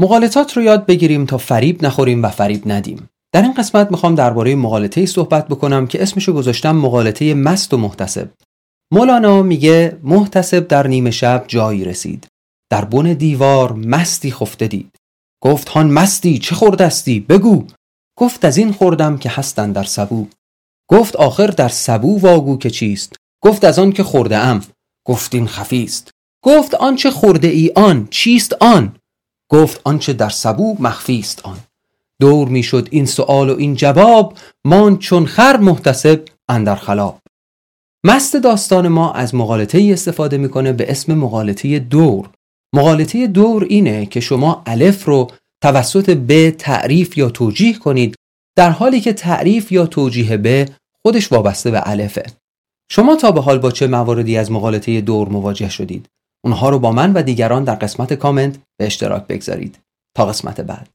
مغالطات رو یاد بگیریم تا فریب نخوریم و فریب ندیم. در این قسمت می‌خوام درباره مغالطه صحبت بکنم که اسمشو گذاشتم مغالطه مست و محتسب. مولانا میگه محتسب در نیمه شب جایی رسید. در بن دیوار مستی خفته دید. گفت هان مستی چه خوردستی؟ بگو. گفت از این خوردم که هستن در سبو. گفت آخر در سبو واگو که چیست؟ گفت از آن که خورده ام گفت این خفیست. گفت آنچه خورده ای آن چیست آن؟ گفت آنچه در سبو مخفیست آن. دور می‌شد این سوال و این جواب مان چون خر محتسب اندر خلاب. مست داستان ما از مقالطه استفاده می‌کنه به اسم مقالطه دور. مقالطه دور اینه که شما الف رو توسط به تعریف یا توجیه کنید در حالی که تعریف یا توجیه به خودش وابسته به الفه. شما تا به حال با چه مواردی از مقالطه دور مواجه شدید؟ اونها رو با من و دیگران در قسمت کامنت به اشتراک بگذارید. تا قسمت بعد.